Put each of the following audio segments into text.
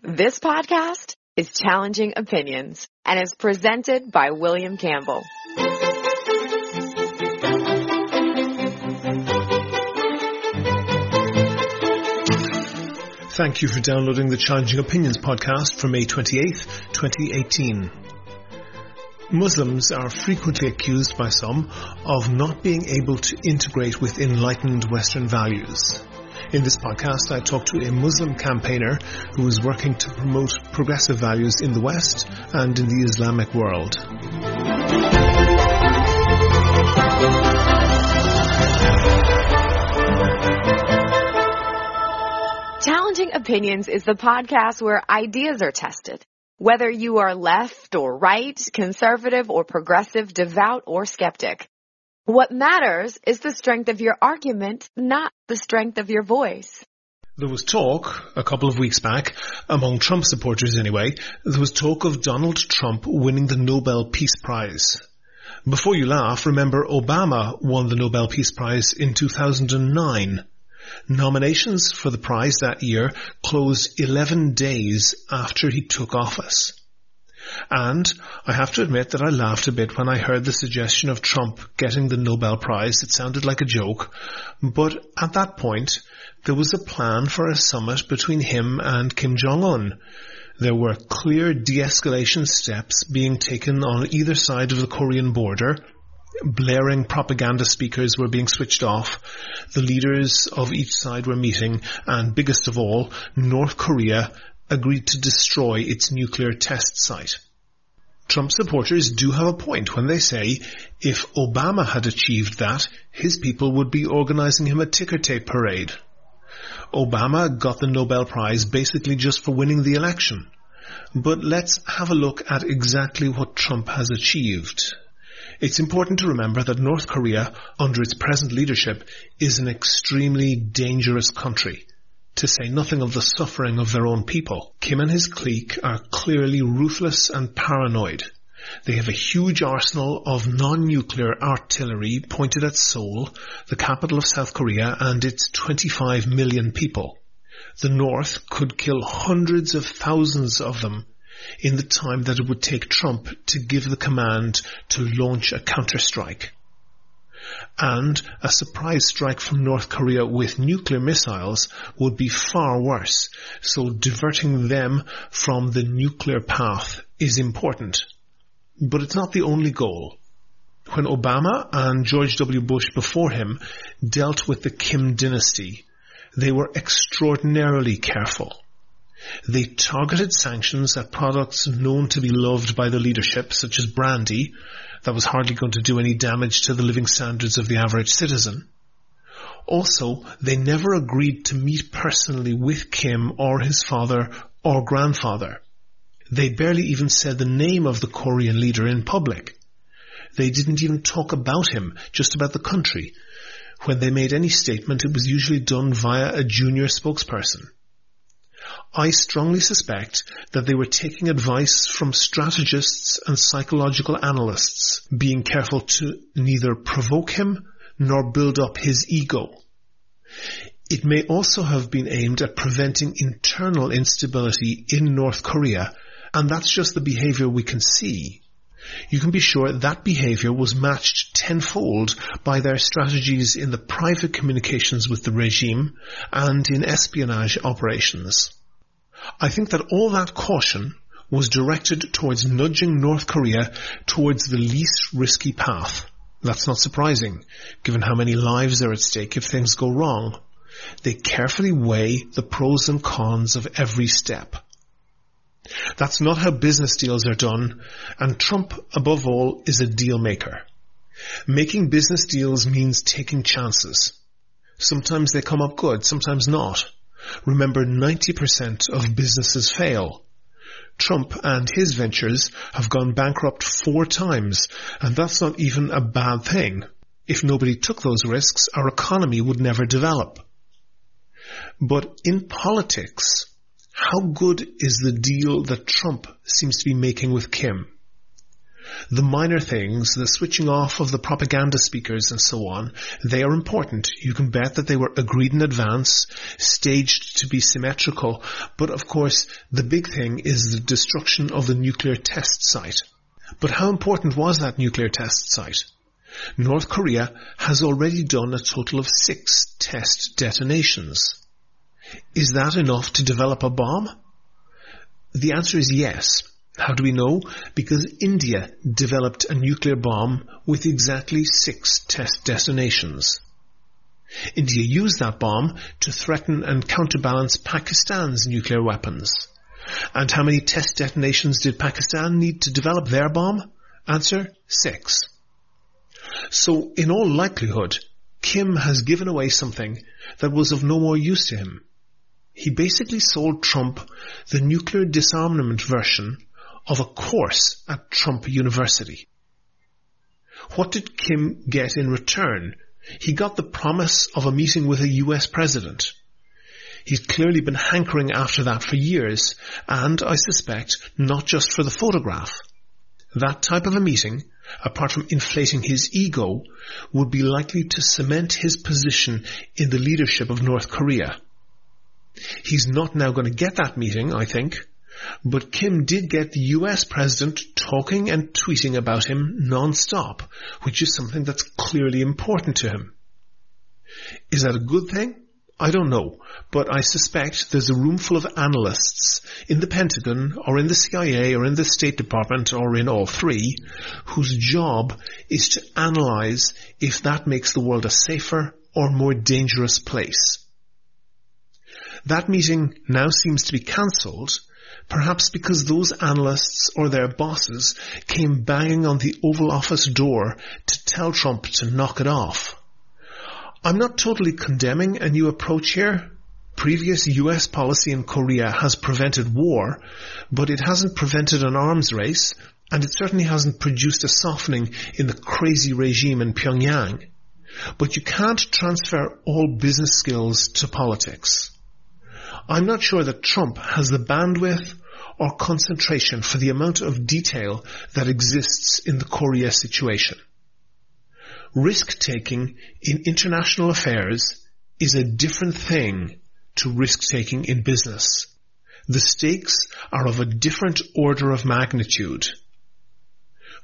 This podcast is Challenging Opinions and is presented by William Campbell. Thank you for downloading the Challenging Opinions podcast for May 28th, 2018. Muslims are frequently accused by some of not being able to integrate with enlightened Western values. In this podcast, I talk to a Muslim campaigner who is working to promote progressive values in the West and in the Islamic world. Challenging Opinions is the podcast where ideas are tested. Whether you are left or right, conservative or progressive, devout or skeptic. What matters is the strength of your argument, not the strength of your voice. There was talk, a couple of weeks back, among Trump supporters anyway, there was talk of Donald Trump winning the Nobel Peace Prize. Before you laugh, remember Obama won the Nobel Peace Prize in 2009. Nominations for the prize that year closed 11 days after he took office. And I have to admit that I laughed a bit when I heard the suggestion of Trump getting the Nobel Prize. It sounded like a joke. But at that point, there was a plan for a summit between him and Kim Jong-un. There were clear de-escalation steps being taken on either side of the Korean border. Blaring propaganda speakers were being switched off. The leaders of each side were meeting and biggest of all, North Korea agreed to destroy its nuclear test site. Trump supporters do have a point when they say if Obama had achieved that, his people would be organizing him a ticker tape parade. Obama got the Nobel Prize basically just for winning the election. But let's have a look at exactly what Trump has achieved. It's important to remember that North Korea, under its present leadership, is an extremely dangerous country. To say nothing of the suffering of their own people, Kim and his clique are clearly ruthless and paranoid. They have a huge arsenal of non-nuclear artillery pointed at Seoul, the capital of South Korea, and its 25 million people. The North could kill hundreds of thousands of them in the time that it would take Trump to give the command to launch a counterstrike. And a surprise strike from North Korea with nuclear missiles would be far worse, so diverting them from the nuclear path is important. But it's not the only goal. When Obama and George W. Bush before him dealt with the Kim dynasty, they were extraordinarily careful. They targeted sanctions at products known to be loved by the leadership, such as brandy, that was hardly going to do any damage to the living standards of the average citizen. Also, they never agreed to meet personally with Kim or his father or grandfather. They barely even said the name of the Korean leader in public. They didn't even talk about him, just about the country. When they made any statement, it was usually done via a junior spokesperson. I strongly suspect that they were taking advice from strategists and psychological analysts, being careful to neither provoke him nor build up his ego. It may also have been aimed at preventing internal instability in North Korea, and that's just the behavior we can see. You can be sure that behavior was matched tenfold by their strategies in the private communications with the regime and in espionage operations. I think that all that caution was directed towards nudging North Korea towards the least risky path. That's not surprising, given how many lives are at stake if things go wrong. They carefully weigh the pros and cons of every step. That's not how business deals are done, and Trump, above all, is a deal maker. Making business deals means taking chances. Sometimes they come up good, sometimes not. Remember, 90% of businesses fail. Trump and his ventures have gone bankrupt four times, and that's not even a bad thing. If nobody took those risks, our economy would never develop. But in politics, how good is the deal that Trump seems to be making with Kim? The minor things, the switching off of the propaganda speakers and so on, they are important. You can bet that they were agreed in advance, staged to be symmetrical, but of course the big thing is the destruction of the nuclear test site. But how important was that nuclear test site? North Korea has already done a total of six test detonations. Is that enough to develop a bomb? The answer is yes. How do we know? Because India developed a nuclear bomb with exactly six test detonations. India used that bomb to threaten and counterbalance Pakistan's nuclear weapons. And how many test detonations did Pakistan need to develop their bomb? Answer, six. So in all likelihood, Kim has given away something that was of no more use to him. He basically sold Trump the nuclear disarmament version of a course at Trump University. What did Kim get in return? He got the promise of a meeting with a US president. He's clearly been hankering after that for years, and I suspect not just for the photograph. That type of a meeting, apart from inflating his ego, would be likely to cement his position in the leadership of North Korea. He's not now going to get that meeting, I think, but Kim did get the US president talking and tweeting about him non-stop, which is something that's clearly important to him. Is that a good thing? I don't know, but I suspect there's a room full of analysts in the Pentagon or in the CIA or in the State Department or in all three whose job is to analyze if that makes the world a safer or more dangerous place. That meeting now seems to be cancelled Perhaps because those analysts or their bosses came banging on the Oval Office door to tell Trump to knock it off. I'm not totally condemning a new approach here. Previous US policy in Korea has prevented war, but it hasn't prevented an arms race, and it certainly hasn't produced a softening in the crazy regime in Pyongyang. But you can't transfer all business skills to politics. I'm not sure that Trump has the bandwidth or concentration for the amount of detail that exists in the Korea situation. Risk taking in international affairs is a different thing to risk taking in business. The stakes are of a different order of magnitude.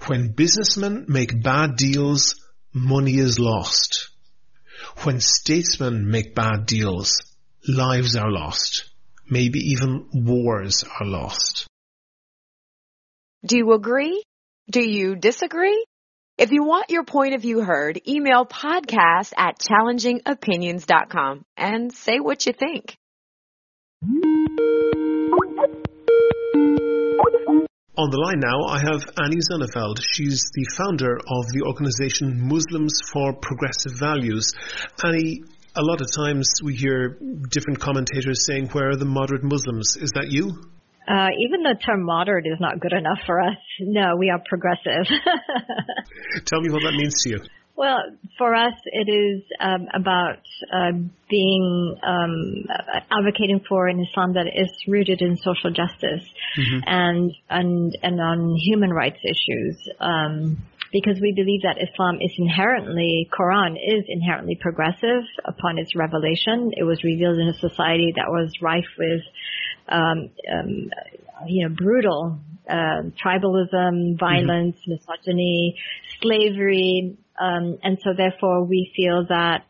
When businessmen make bad deals, money is lost. When statesmen make bad deals, lives are lost. Maybe even wars are lost. Do you agree? Do you disagree? If you want your point of view heard, email podcast at challengingopinions.com and say what you think. On the line now, I have Ani Zonneveld. She's the founder of the organization Muslims for Progressive Values. Ani, a lot of times we hear different commentators saying, where are the moderate Muslims? Is that you? Uh, even the term moderate is not good enough for us. No, we are progressive. Tell me what that means to you. Well, for us, it is um, about uh, being um, advocating for an Islam that is rooted in social justice mm-hmm. and and and on human rights issues. Um, because we believe that Islam is inherently, Quran is inherently progressive upon its revelation. It was revealed in a society that was rife with, um, um, you know, brutal uh, tribalism, violence, mm-hmm. misogyny, slavery, um, and so therefore we feel that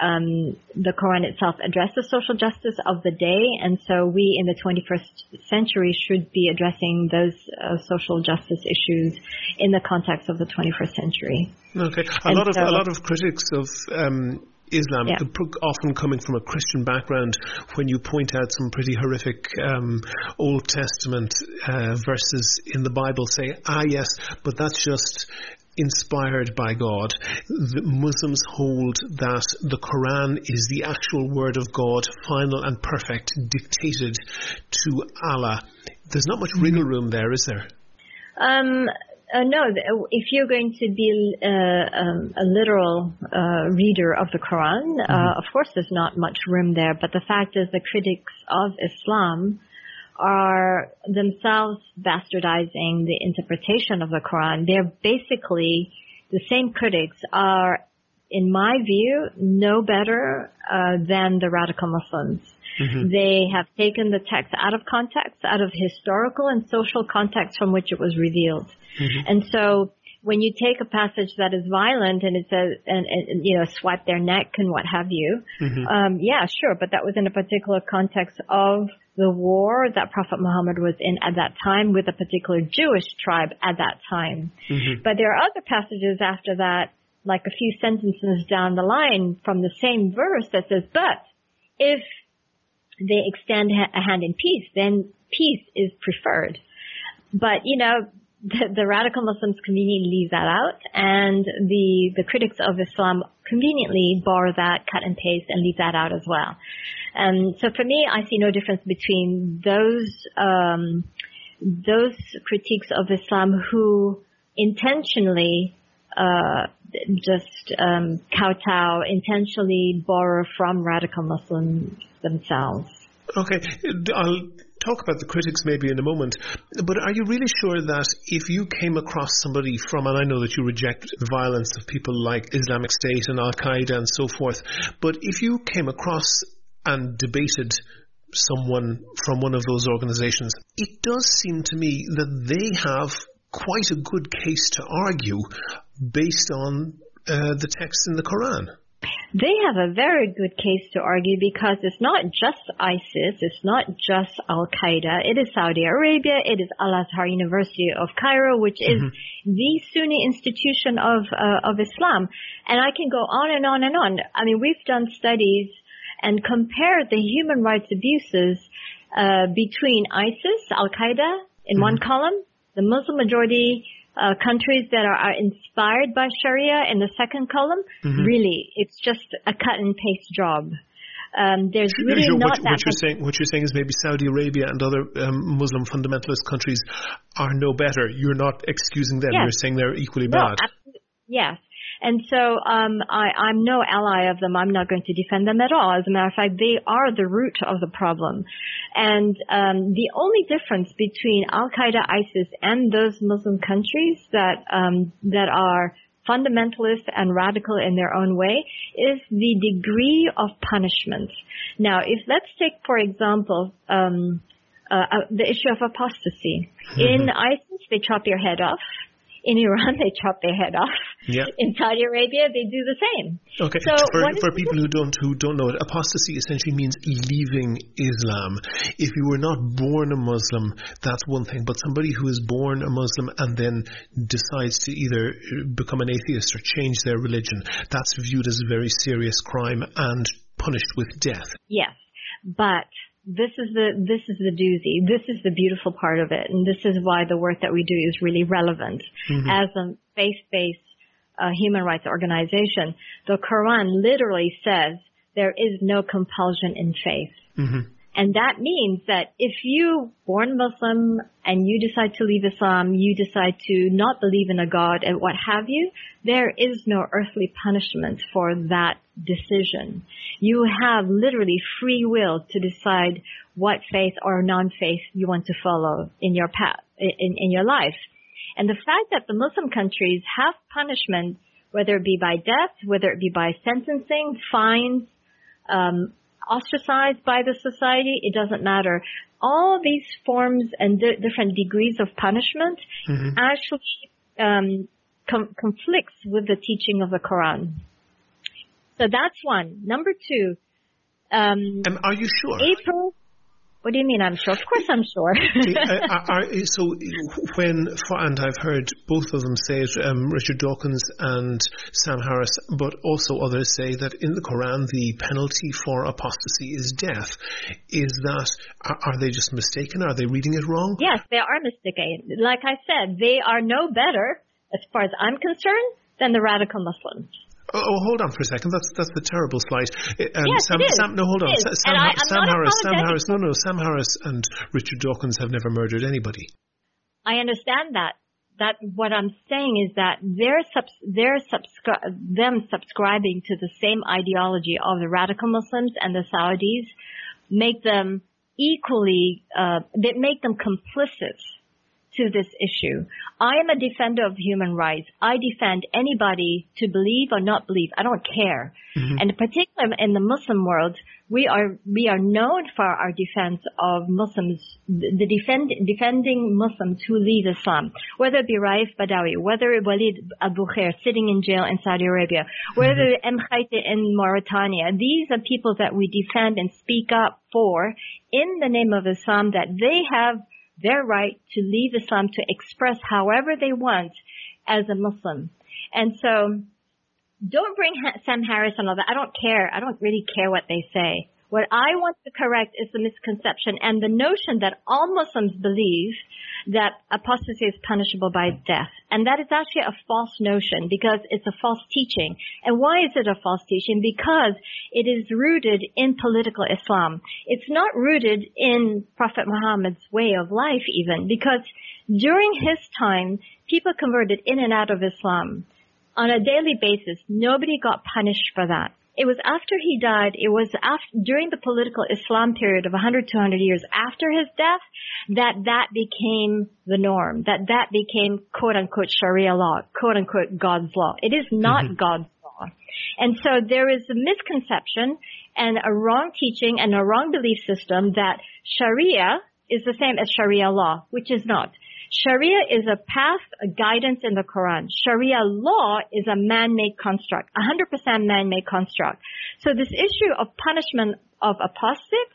um, the Quran itself addresses social justice of the day, and so we in the 21st century should be addressing those uh, social justice issues in the context of the 21st century. Okay, a and lot of so, a lot of critics of um, Islam, yeah. often coming from a Christian background, when you point out some pretty horrific um, Old Testament uh, verses in the Bible, say, ah, yes, but that's just inspired by God. The Muslims hold that the Quran is the actual word of God, final and perfect, dictated to Allah. There's not much wriggle room there, is there? Um, uh, no, if you're going to be uh, um, a literal uh, reader of the Quran, uh, mm-hmm. of course there's not much room there. But the fact is, the critics of Islam are themselves bastardizing the interpretation of the Quran. They're basically the same critics are, in my view, no better uh, than the radical Muslims. Mm-hmm. They have taken the text out of context, out of historical and social context from which it was revealed. Mm-hmm. And so when you take a passage that is violent and it says, and, and you know, swipe their neck and what have you, mm-hmm. um, yeah, sure, but that was in a particular context of the war that Prophet Muhammad was in at that time with a particular Jewish tribe at that time. Mm-hmm. But there are other passages after that, like a few sentences down the line from the same verse that says, but if they extend a hand in peace, then peace is preferred. But, you know, the, the, radical Muslims conveniently leave that out, and the the critics of Islam conveniently borrow that, cut and paste, and leave that out as well. And so for me, I see no difference between those um, those critiques of Islam who intentionally uh, just um, kowtow, intentionally borrow from radical Muslims themselves. Okay, I'll talk about the critics maybe in a moment, but are you really sure that if you came across somebody from, and I know that you reject the violence of people like Islamic State and Al Qaeda and so forth, but if you came across and debated someone from one of those organizations, it does seem to me that they have quite a good case to argue based on uh, the text in the Quran. They have a very good case to argue because it's not just ISIS, it's not just Al Qaeda, it is Saudi Arabia, it is Al Azhar University of Cairo, which mm-hmm. is the Sunni institution of uh, of Islam, and I can go on and on and on. I mean, we've done studies and compared the human rights abuses uh, between ISIS, Al Qaeda in mm-hmm. one column, the Muslim majority uh, countries that are, are, inspired by Sharia in the second column, mm-hmm. really, it's just a cut and paste job. Um, there's really what, not that. What you're saying, what you're saying is maybe Saudi Arabia and other um, Muslim fundamentalist countries are no better. You're not excusing them. Yes. You're saying they're equally no, bad. Yes. And so um, I, I'm no ally of them. I'm not going to defend them at all. As a matter of fact, they are the root of the problem. And um, the only difference between Al Qaeda, ISIS, and those Muslim countries that um, that are fundamentalist and radical in their own way is the degree of punishment. Now, if let's take, for example, um, uh, uh, the issue of apostasy. Mm-hmm. In ISIS, they chop your head off. In Iran, they chop their head off. Yeah. In Saudi Arabia, they do the same. Okay. So for, for people who don't who don't know it, apostasy essentially means leaving Islam. If you were not born a Muslim, that's one thing. But somebody who is born a Muslim and then decides to either become an atheist or change their religion, that's viewed as a very serious crime and punished with death. Yes, but this is the this is the doozy. This is the beautiful part of it, and this is why the work that we do is really relevant. Mm-hmm. As a faith-based uh, human rights organization, the Quran literally says there is no compulsion in faith. Mm-hmm. And that means that if you born Muslim and you decide to leave Islam, you decide to not believe in a God and what have you, there is no earthly punishment for that decision. You have literally free will to decide what faith or non-faith you want to follow in your path, in, in your life. And the fact that the Muslim countries have punishment, whether it be by death, whether it be by sentencing, fines, um, ostracized by the society, it doesn't matter. All these forms and di- different degrees of punishment mm-hmm. actually um, com- conflicts with the teaching of the Quran. So that's one. Number two. Um, um, are you sure? April what do you mean? I'm sure. Of course, I'm sure. are, are, so when and I've heard both of them say it, um, Richard Dawkins and Sam Harris, but also others say that in the Quran the penalty for apostasy is death. Is that are, are they just mistaken? Are they reading it wrong? Yes, they are mistaken. Like I said, they are no better, as far as I'm concerned, than the radical Muslims. Oh, oh, hold on for a second. That's that's the terrible slight. Um, yes, Sam, it is. Sam, no, hold on. Sam, Sam, I, Sam Harris. Sam Harris. No, no. Sam Harris and Richard Dawkins have never murdered anybody. I understand that. That what I'm saying is that they're subs, they're subscri- them subscribing to the same ideology of the radical Muslims and the Saudis make them equally, uh, that make them complicit to this issue. I am a defender of human rights. I defend anybody to believe or not believe. I don't care. Mm-hmm. And particularly in the Muslim world, we are we are known for our defense of Muslims, the defend, defending Muslims who leave Islam, whether it be Raif Badawi, whether it Walid Abu Khair sitting in jail in Saudi Arabia, whether mm-hmm. Mkhaitir in Mauritania. These are people that we defend and speak up for in the name of Islam that they have their right to leave Islam to express however they want as a Muslim. And so don't bring Sam Harris and all that. I don't care. I don't really care what they say. What I want to correct is the misconception and the notion that all Muslims believe that apostasy is punishable by death. And that is actually a false notion because it's a false teaching. And why is it a false teaching? Because it is rooted in political Islam. It's not rooted in Prophet Muhammad's way of life even because during his time, people converted in and out of Islam on a daily basis. Nobody got punished for that it was after he died, it was after, during the political Islam period of 100, 200 years after his death that that became the norm, that that became quote unquote Sharia law, quote unquote God's law. It is not mm-hmm. God's law. And so there is a misconception and a wrong teaching and a wrong belief system that Sharia is the same as Sharia law, which is not. Sharia is a path, a guidance in the Quran. Sharia law is a man-made construct, 100% man-made construct. So this issue of punishment of apostates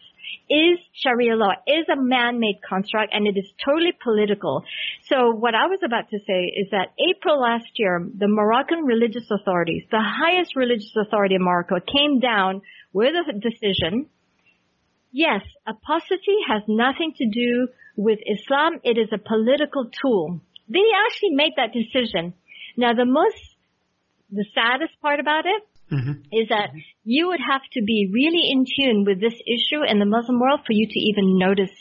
is Sharia law, is a man-made construct, and it is totally political. So what I was about to say is that April last year, the Moroccan religious authorities, the highest religious authority in Morocco, came down with a decision. Yes, apostasy has nothing to do with Islam, it is a political tool. They actually made that decision. Now the most, the saddest part about it mm-hmm. is that you would have to be really in tune with this issue in the Muslim world for you to even notice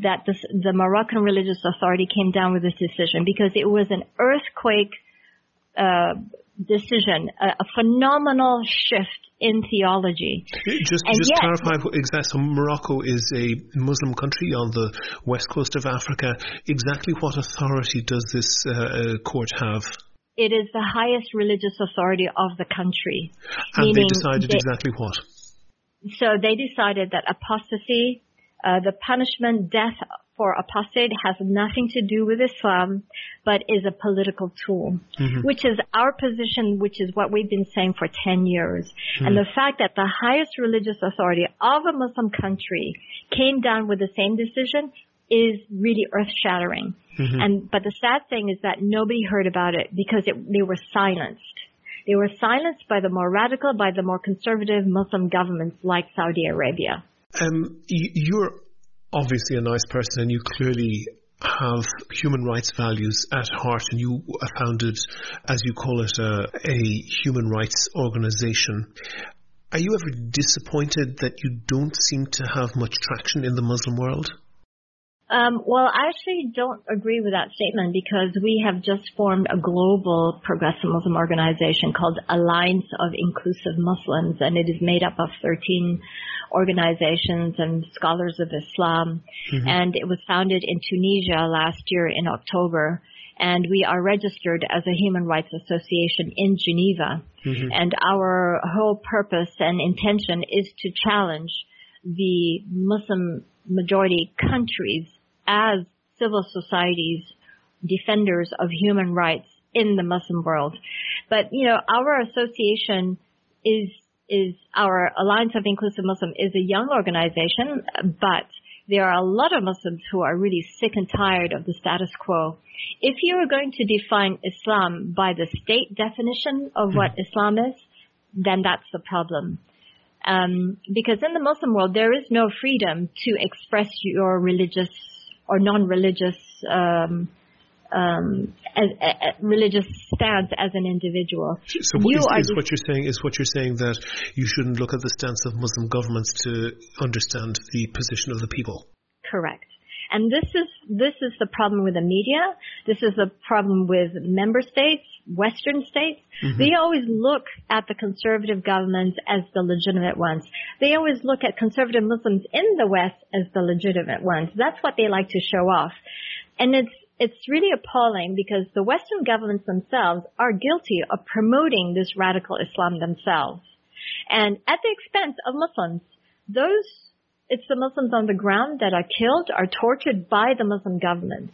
that this, the Moroccan religious authority came down with this decision because it was an earthquake uh, decision, a, a, phenomenal shift in theology. Just, and just yet, clarify exactly. So Morocco is a Muslim country on the west coast of Africa. Exactly what authority does this uh, uh, court have? It is the highest religious authority of the country. And they decided they, exactly what? So they decided that apostasy, uh, the punishment, death for apostate has nothing to do with Islam, but is a political tool, mm-hmm. which is our position, which is what we've been saying for 10 years. Mm-hmm. And the fact that the highest religious authority of a Muslim country came down with the same decision is really earth shattering. Mm-hmm. And, but the sad thing is that nobody heard about it because it, they were silenced. They were silenced by the more radical, by the more conservative Muslim governments like Saudi Arabia. Um, you're obviously a nice person and you clearly have human rights values at heart and you founded, as you call it, a, a human rights organization. Are you ever disappointed that you don't seem to have much traction in the Muslim world? Um, well, I actually don't agree with that statement because we have just formed a global progressive Muslim organization called Alliance of Inclusive Muslims, and it is made up of 13 organizations and scholars of Islam. Mm-hmm. And it was founded in Tunisia last year in October. And we are registered as a human rights association in Geneva. Mm-hmm. And our whole purpose and intention is to challenge the Muslim majority countries as civil societies defenders of human rights in the Muslim world. But, you know, our association is is our Alliance of Inclusive Muslim is a young organization, but there are a lot of Muslims who are really sick and tired of the status quo. If you are going to define Islam by the state definition of mm. what Islam is, then that's the problem. Um, because in the Muslim world, there is no freedom to express your religious or non-religious um, um, as, religious stance as an individual. So what, is, is what you're saying is what you're saying that you shouldn't look at the stance of Muslim governments to understand the position of the people. Correct. And this is this is the problem with the media. This is the problem with member states. Western states, mm-hmm. they always look at the conservative governments as the legitimate ones. They always look at conservative Muslims in the West as the legitimate ones. That's what they like to show off. And it's, it's really appalling because the Western governments themselves are guilty of promoting this radical Islam themselves. And at the expense of Muslims, those, it's the Muslims on the ground that are killed, are tortured by the Muslim governments,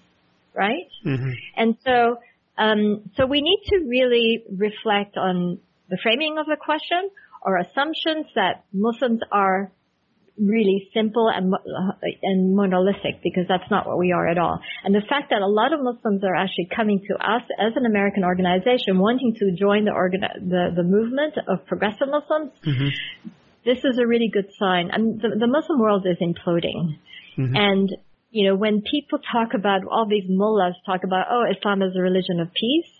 right? Mm-hmm. And so, um, so we need to really reflect on the framing of the question or assumptions that Muslims are really simple and and monolithic because that's not what we are at all. And the fact that a lot of Muslims are actually coming to us as an American organization wanting to join the the, the movement of progressive Muslims, mm-hmm. this is a really good sign. I mean, the, the Muslim world is imploding, mm-hmm. and you know when people talk about all these mullahs talk about oh Islam is a religion of peace.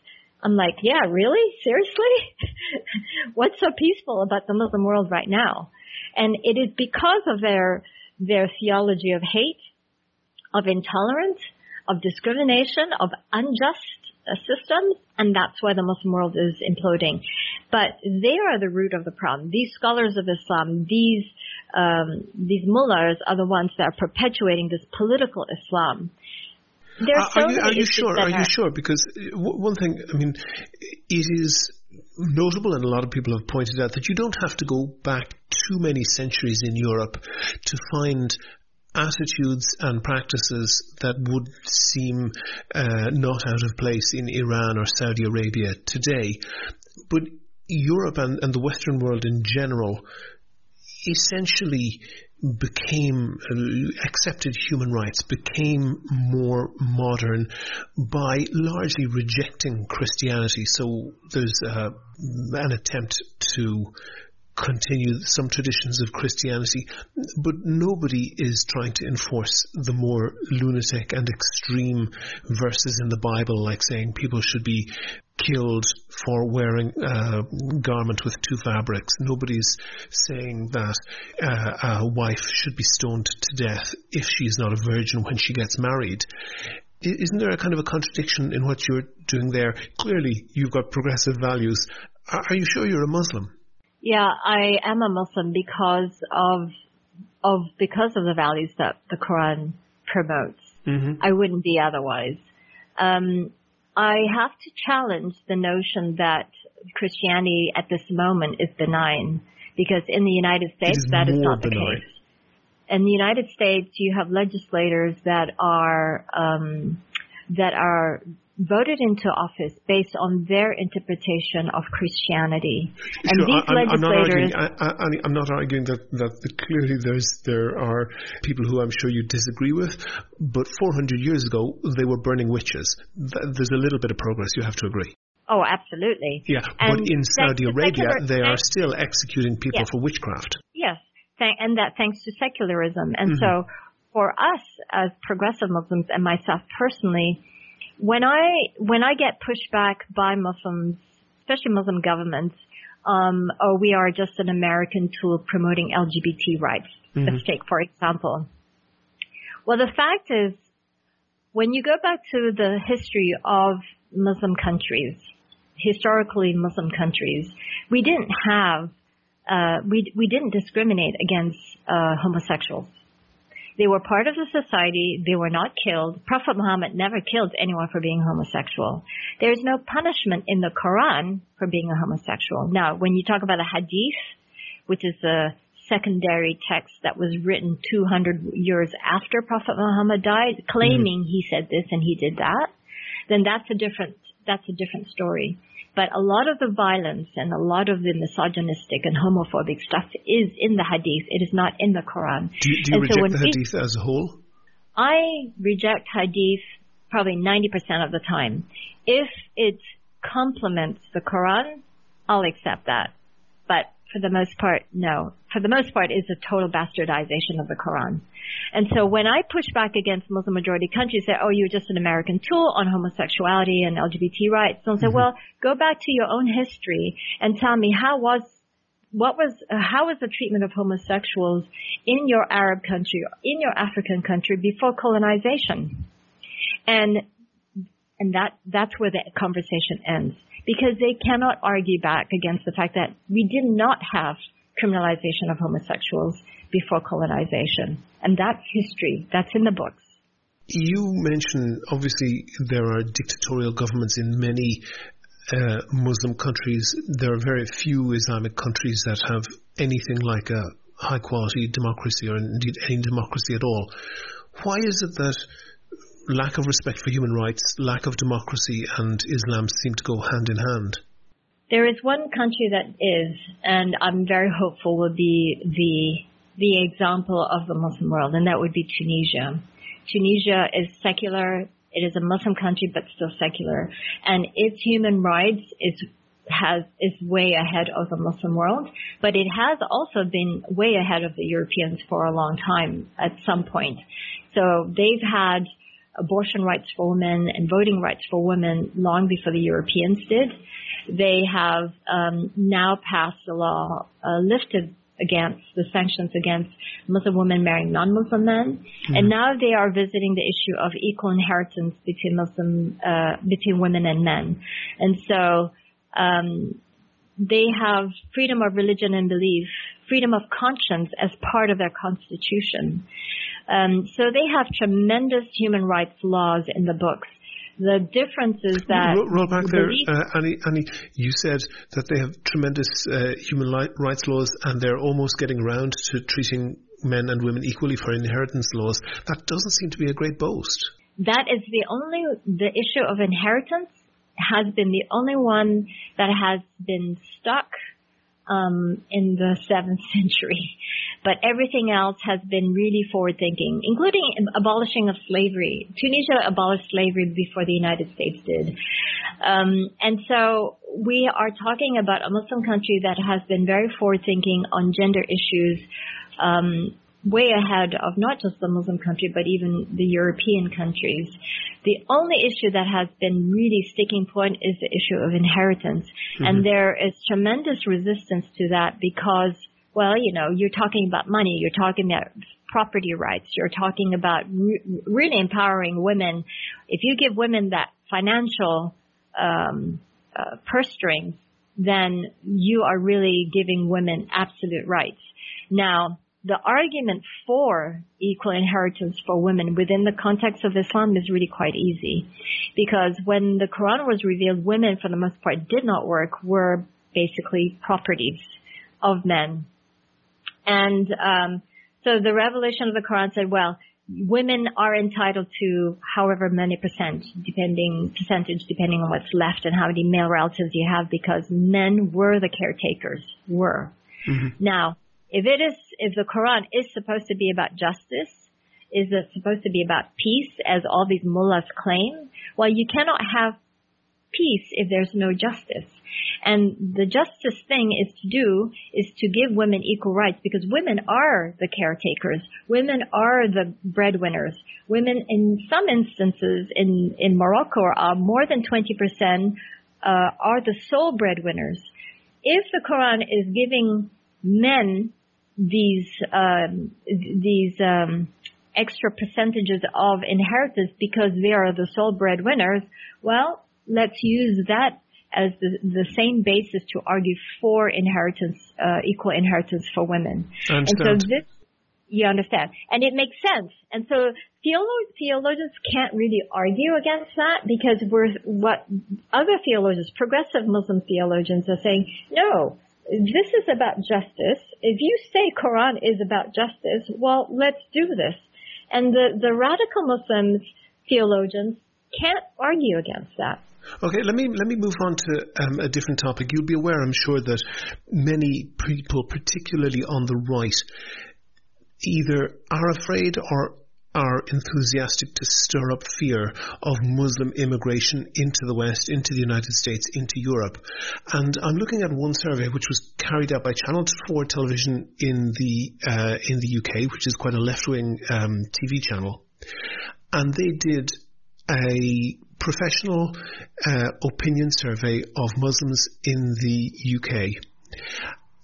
I'm like, yeah, really? Seriously? What's so peaceful about the Muslim world right now? And it is because of their, their theology of hate, of intolerance, of discrimination, of unjust uh, systems, and that's why the Muslim world is imploding. But they are the root of the problem. These scholars of Islam, these um, these mullahs are the ones that are perpetuating this political Islam. So are, you, are you sure? Are you sure? Because uh, one thing, I mean, it is notable, and a lot of people have pointed out that you don't have to go back too many centuries in Europe to find attitudes and practices that would seem uh, not out of place in Iran or Saudi Arabia today. But Europe and, and the Western world in general essentially became uh, accepted human rights, became more modern by largely rejecting Christianity. So there's uh, an attempt to continue some traditions of Christianity, but nobody is trying to enforce the more lunatic and extreme verses in the Bible, like saying people should be killed for wearing a garment with two fabrics. Nobody's saying that uh, a wife should be stoned to death if she is not a virgin when she gets married. Isn't there a kind of a contradiction in what you're doing there? Clearly, you've got progressive values. Are you sure you're a Muslim? Yeah, I am a Muslim because of of because of the values that the Quran promotes. Mm-hmm. I wouldn't be otherwise. Um, I have to challenge the notion that Christianity at this moment is benign because in the United States that is not benign. the case. In the United States, you have legislators that are um, that are voted into office based on their interpretation of Christianity. And sure, these I, legislators. I'm not arguing, I, am not arguing that, that clearly there's, there are people who I'm sure you disagree with, but 400 years ago, they were burning witches. There's a little bit of progress, you have to agree. Oh, absolutely. Yeah, and but in Saudi Arabia, secular, they are still executing people yes. for witchcraft. Yes, and that thanks to secularism. And mm-hmm. so, for us as progressive Muslims and myself personally, when I when I get pushback by Muslims, especially Muslim governments, um, oh, we are just an American tool promoting LGBT rights. Mm-hmm. Let's take for example. Well, the fact is, when you go back to the history of Muslim countries, historically Muslim countries, we didn't have, uh, we we didn't discriminate against uh, homosexuals. They were part of the society. They were not killed. Prophet Muhammad never killed anyone for being homosexual. There is no punishment in the Quran for being a homosexual. Now, when you talk about a hadith, which is a secondary text that was written 200 years after Prophet Muhammad died, claiming mm-hmm. he said this and he did that, then that's a different, that's a different story. But a lot of the violence and a lot of the misogynistic and homophobic stuff is in the hadith. It is not in the Quran. Do you, do you reject so the hadith we, as a whole? I reject hadith probably 90% of the time. If it complements the Quran, I'll accept that. For the most part, no. For the most part, it's a total bastardization of the Quran. And so when I push back against Muslim majority countries, say, oh, you're just an American tool on homosexuality and LGBT rights. So I say, mm-hmm. well, go back to your own history and tell me how was what was uh, how was the treatment of homosexuals in your Arab country, in your African country before colonization, and and that that's where the conversation ends. Because they cannot argue back against the fact that we did not have criminalization of homosexuals before colonization. And that's history. That's in the books. You mentioned, obviously, there are dictatorial governments in many uh, Muslim countries. There are very few Islamic countries that have anything like a high quality democracy or indeed any democracy at all. Why is it that lack of respect for human rights, lack of democracy, and Islam seem to go hand in hand? There is one country that is, and I'm very hopeful will be the the example of the Muslim world, and that would be Tunisia. Tunisia is secular. It is a Muslim country, but still secular, and its human rights is has is way ahead of the Muslim world, but it has also been way ahead of the Europeans for a long time at some point. So they've had abortion rights for women and voting rights for women long before the Europeans did. They have um, now passed a law, uh, lifted against the sanctions against Muslim women marrying non-Muslim men, mm-hmm. and now they are visiting the issue of equal inheritance between Muslim uh, between women and men, and so um, they have freedom of religion and belief, freedom of conscience as part of their constitution. Um, so they have tremendous human rights laws in the books. The difference is that roll, roll back there, uh, Ani. Ani, you said that they have tremendous uh, human rights laws, and they're almost getting around to treating men and women equally for inheritance laws. That doesn't seem to be a great boast. That is the only the issue of inheritance has been the only one that has been stuck um, in the seventh century. But everything else has been really forward thinking, including abolishing of slavery. Tunisia abolished slavery before the United States did. Um, and so we are talking about a Muslim country that has been very forward thinking on gender issues. Um, way ahead of not just the Muslim country, but even the European countries. The only issue that has been really sticking point is the issue of inheritance. Mm-hmm. And there is tremendous resistance to that because, well, you know, you're talking about money, you're talking about property rights, you're talking about re- really empowering women. If you give women that financial, um, uh, purse strings, then you are really giving women absolute rights. Now, the argument for equal inheritance for women within the context of Islam is really quite easy. Because when the Quran was revealed, women for the most part did not work, were basically properties of men. And um, so the revelation of the Quran said, well, women are entitled to however many percent, depending percentage, depending on what's left and how many male relatives you have, because men were the caretakers, were. Mm-hmm. Now, if it is, if the Quran is supposed to be about justice, is it supposed to be about peace as all these mullahs claim? Well, you cannot have peace if there's no justice. And the justice thing is to do is to give women equal rights because women are the caretakers. Women are the breadwinners. Women in some instances in, in Morocco are more than 20% uh, are the sole breadwinners. If the Quran is giving men these um, these um, extra percentages of inheritance because they are the sole breadwinners, well, let's use that as the, the same basis to argue for inheritance, uh, equal inheritance for women. And so this, you understand, and it makes sense. And so theologians, theologians can't really argue against that because we're what other theologians, progressive Muslim theologians, are saying. No, this is about justice. If you say Quran is about justice, well, let's do this. And the, the radical Muslims, theologians, can't argue against that. Okay, let me let me move on to um, a different topic. You'll be aware, I'm sure, that many people, particularly on the right, either are afraid or are enthusiastic to stir up fear of Muslim immigration into the West, into the United States, into Europe. And I'm looking at one survey which was carried out by Channel 4 Television in the uh, in the UK, which is quite a left-wing um, TV channel, and they did a professional uh, opinion survey of Muslims in the UK.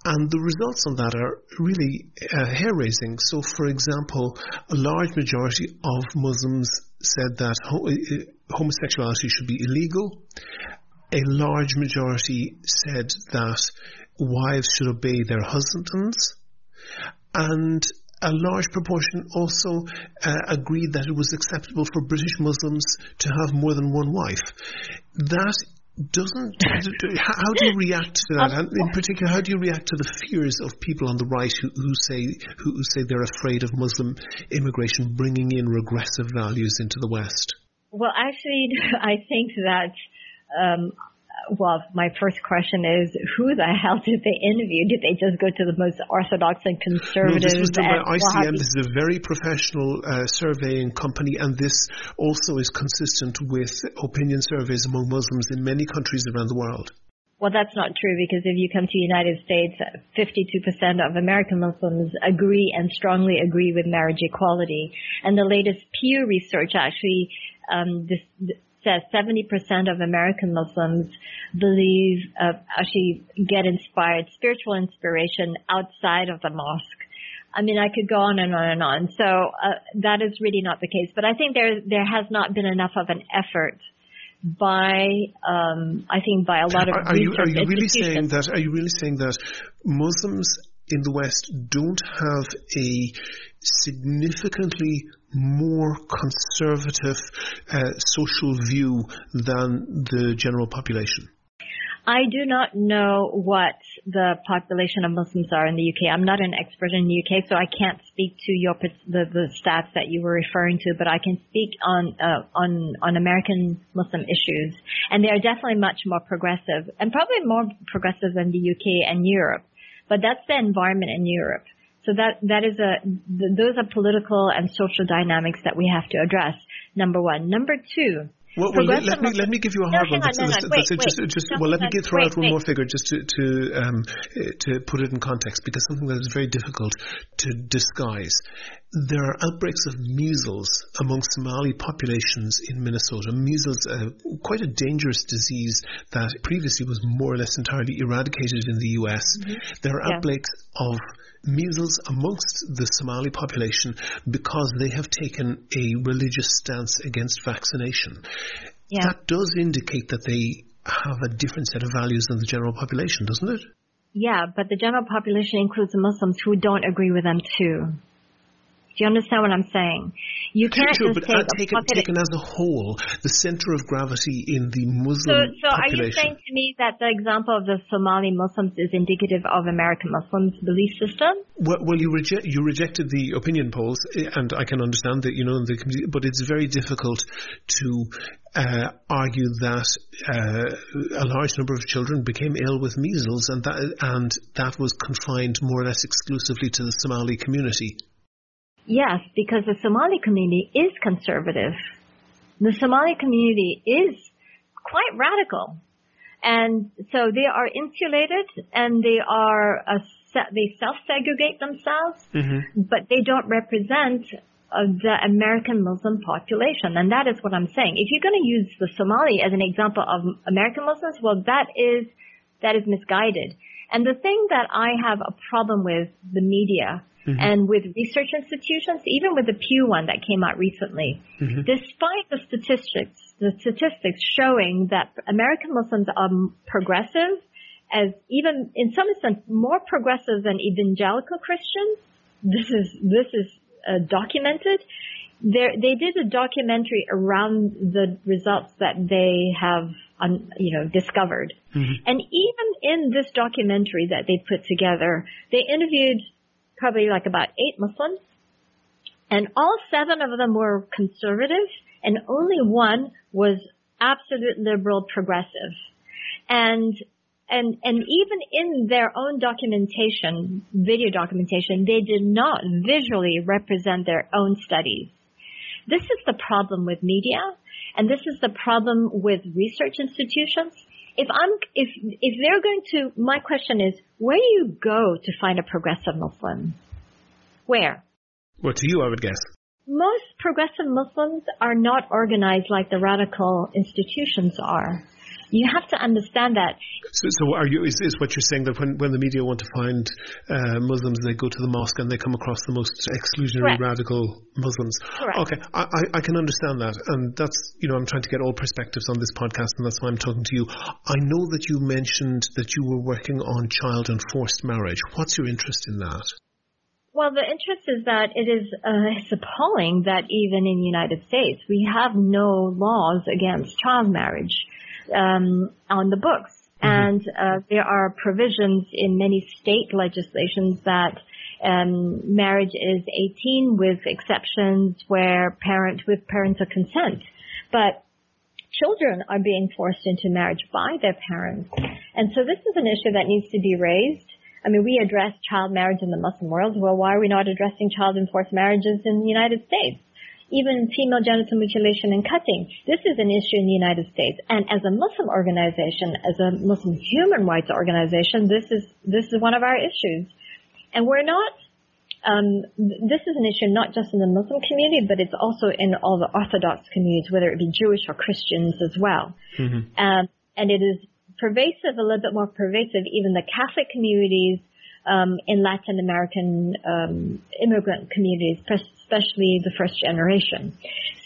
And the results on that are really uh, hair raising. So, for example, a large majority of Muslims said that uh, homosexuality should be illegal. a large majority said that wives should obey their husbands, and a large proportion also uh, agreed that it was acceptable for British Muslims to have more than one wife. That doesn't. how do you react to that? And in particular, how do you react to the fears of people on the right who, who say who, who say they're afraid of Muslim immigration bringing in regressive values into the West? Well, actually, I think that um, well, my first question is, who the hell did they interview? Did they just go to the most orthodox and conservative? No, this was done by ICM. This is a very professional uh, surveying company, and this also is consistent with opinion surveys among Muslims in many countries around the world. Well, that's not true because if you come to the United States, 52% of American Muslims agree and strongly agree with marriage equality. And the latest Pew research actually um, this, says 70% of American Muslims believe, uh, actually get inspired, spiritual inspiration outside of the mosque. I mean, I could go on and on and on. So uh, that is really not the case. But I think there there has not been enough of an effort by, um, I think, by a lot of are, are you, are you really saying that? Are you really saying that Muslims in the West don't have a significantly more conservative uh, social view than the general population? I do not know what the population of Muslims are in the UK. I'm not an expert in the UK, so I can't speak to your the, the stats that you were referring to. But I can speak on uh, on on American Muslim issues, and they are definitely much more progressive, and probably more progressive than the UK and Europe. But that's the environment in Europe. So that that is a those are political and social dynamics that we have to address. Number one. Number two. Well, well let, let, me let me give you a hard no, one. On, no, no, wait, wait, just, just, well, let me get, throw wait, out one more figure just to to um, to put it in context because something that is very difficult to disguise. There are outbreaks of measles among Somali populations in Minnesota. Measles, uh, quite a dangerous disease that previously was more or less entirely eradicated in the U.S. Mm-hmm. There are yeah. outbreaks of measles amongst the Somali population because they have taken a religious stance against vaccination. Yeah. That does indicate that they have a different set of values than the general population, doesn't it? Yeah, but the general population includes Muslims who don't agree with them too. Do you understand what I'm saying? You can't sure, just but take taken, taken as a whole, the center of gravity in the Muslim So, so are you saying to me that the example of the Somali Muslims is indicative of American Muslims' belief system? Well, well you, reject, you rejected the opinion polls, and I can understand that, you know, the, but it's very difficult to uh, argue that uh, a large number of children became ill with measles, and that and that was confined more or less exclusively to the Somali community. Yes, because the Somali community is conservative. The Somali community is quite radical. And so they are insulated and they are, a, they self-segregate themselves, mm-hmm. but they don't represent uh, the American Muslim population. And that is what I'm saying. If you're going to use the Somali as an example of American Muslims, well, that is, that is misguided. And the thing that I have a problem with the media Mm-hmm. And with research institutions, even with the Pew one that came out recently, mm-hmm. despite the statistics, the statistics showing that American Muslims are progressive, as even in some sense more progressive than evangelical Christians. This is this is uh, documented. There, they did a documentary around the results that they have, un, you know, discovered. Mm-hmm. And even in this documentary that they put together, they interviewed probably like about eight Muslims, and all seven of them were conservative, and only one was absolute liberal progressive. And and and even in their own documentation, video documentation, they did not visually represent their own studies. This is the problem with media, and this is the problem with research institutions if I'm, if, if they're going to, my question is, where do you go to find a progressive Muslim? Where? Well, to you, I would guess. Most progressive Muslims are not organized like the radical institutions are. You have to understand that. So, so are you? Is, is what you're saying that when, when the media want to find uh, Muslims, they go to the mosque and they come across the most exclusionary, Correct. radical Muslims? Correct. Okay, I, I can understand that, and that's you know I'm trying to get all perspectives on this podcast, and that's why I'm talking to you. I know that you mentioned that you were working on child and forced marriage. What's your interest in that? Well, the interest is that it is uh, it's appalling that even in the United States we have no laws against child marriage um, on the books, mm-hmm. and uh, there are provisions in many state legislations that um, marriage is 18 with exceptions where parent with parental consent, but children are being forced into marriage by their parents, and so this is an issue that needs to be raised. I mean, we address child marriage in the Muslim world. Well, why are we not addressing child enforced marriages in the United States? Even female genital mutilation and cutting. This is an issue in the United States. And as a Muslim organization, as a Muslim human rights organization, this is, this is one of our issues. And we're not, um, this is an issue not just in the Muslim community, but it's also in all the Orthodox communities, whether it be Jewish or Christians as well. Mm-hmm. Um, and it is pervasive, a little bit more pervasive, even the Catholic communities um, in Latin American um, immigrant communities, especially the first generation.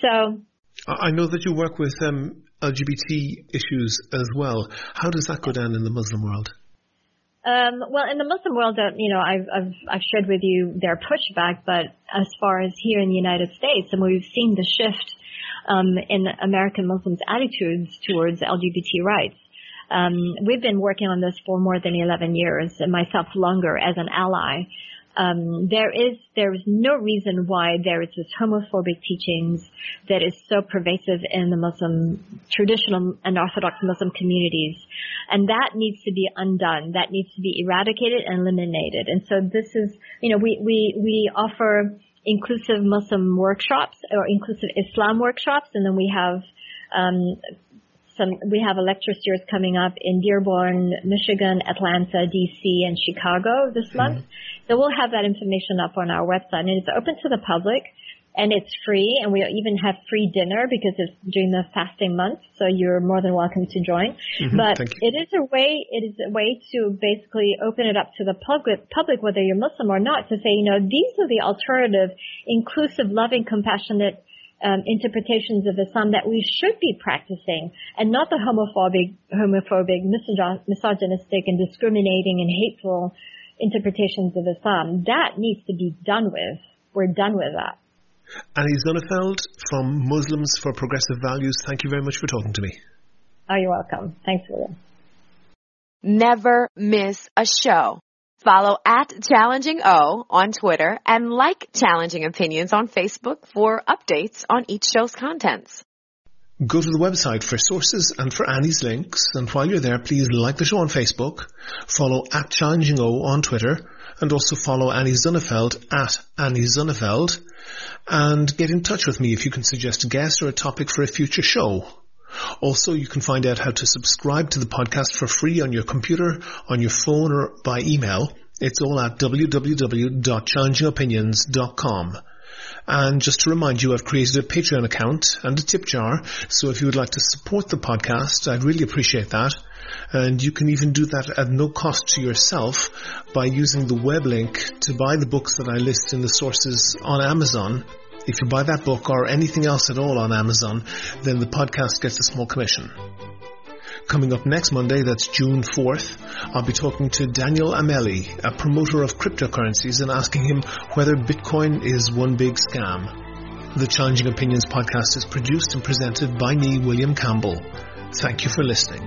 So, I know that you work with um, LGBT issues as well. How does that go down in the Muslim world? Um, well, in the Muslim world, uh, you know, I've, I've, I've shared with you their pushback, but as far as here in the United States, and we've seen the shift um, in American Muslims' attitudes towards LGBT rights. Um, we've been working on this for more than 11 years, and myself longer as an ally. Um, there is there is no reason why there is this homophobic teachings that is so pervasive in the Muslim traditional and Orthodox Muslim communities, and that needs to be undone. That needs to be eradicated and eliminated. And so this is you know we we we offer inclusive Muslim workshops or inclusive Islam workshops, and then we have um, some, we have a lecture series coming up in Dearborn, Michigan, Atlanta, DC, and Chicago this mm-hmm. month. So we'll have that information up on our website and it's open to the public and it's free and we even have free dinner because it's during the fasting month. So you're more than welcome to join. Mm-hmm, but it is a way, it is a way to basically open it up to the public, public, whether you're Muslim or not, to say, you know, these are the alternative, inclusive, loving, compassionate, um, interpretations of Islam that we should be practicing, and not the homophobic, homophobic, misogynistic, and discriminating and hateful interpretations of Islam. That needs to be done with. We're done with that. Ani Zonneveld from Muslims for Progressive Values, thank you very much for talking to me. Oh, you're welcome. Thanks, William. Never miss a show. Follow at Challenging O on Twitter and like Challenging Opinions on Facebook for updates on each show's contents. Go to the website for sources and for Ani's links. And while you're there, please like the show on Facebook, follow at Challenging O on Twitter, and also follow Ani Zonneveld at Ani Zonneveld. And get in touch with me if you can suggest a guest or a topic for a future show. Also, you can find out how to subscribe to the podcast for free on your computer, on your phone, or by email. It's all at www.challengingopinions.com. And just to remind you, I've created a Patreon account and a tip jar, so if you would like to support the podcast, I'd really appreciate that. And you can even do that at no cost to yourself by using the web link to buy the books that I list in the sources on Amazon if you buy that book or anything else at all on Amazon, then the podcast gets a small commission. Coming up next Monday, that's June 4th, I'll be talking to Daniel Ameli, a promoter of cryptocurrencies, and asking him whether Bitcoin is one big scam. The Challenging Opinions podcast is produced and presented by me, William Campbell. Thank you for listening.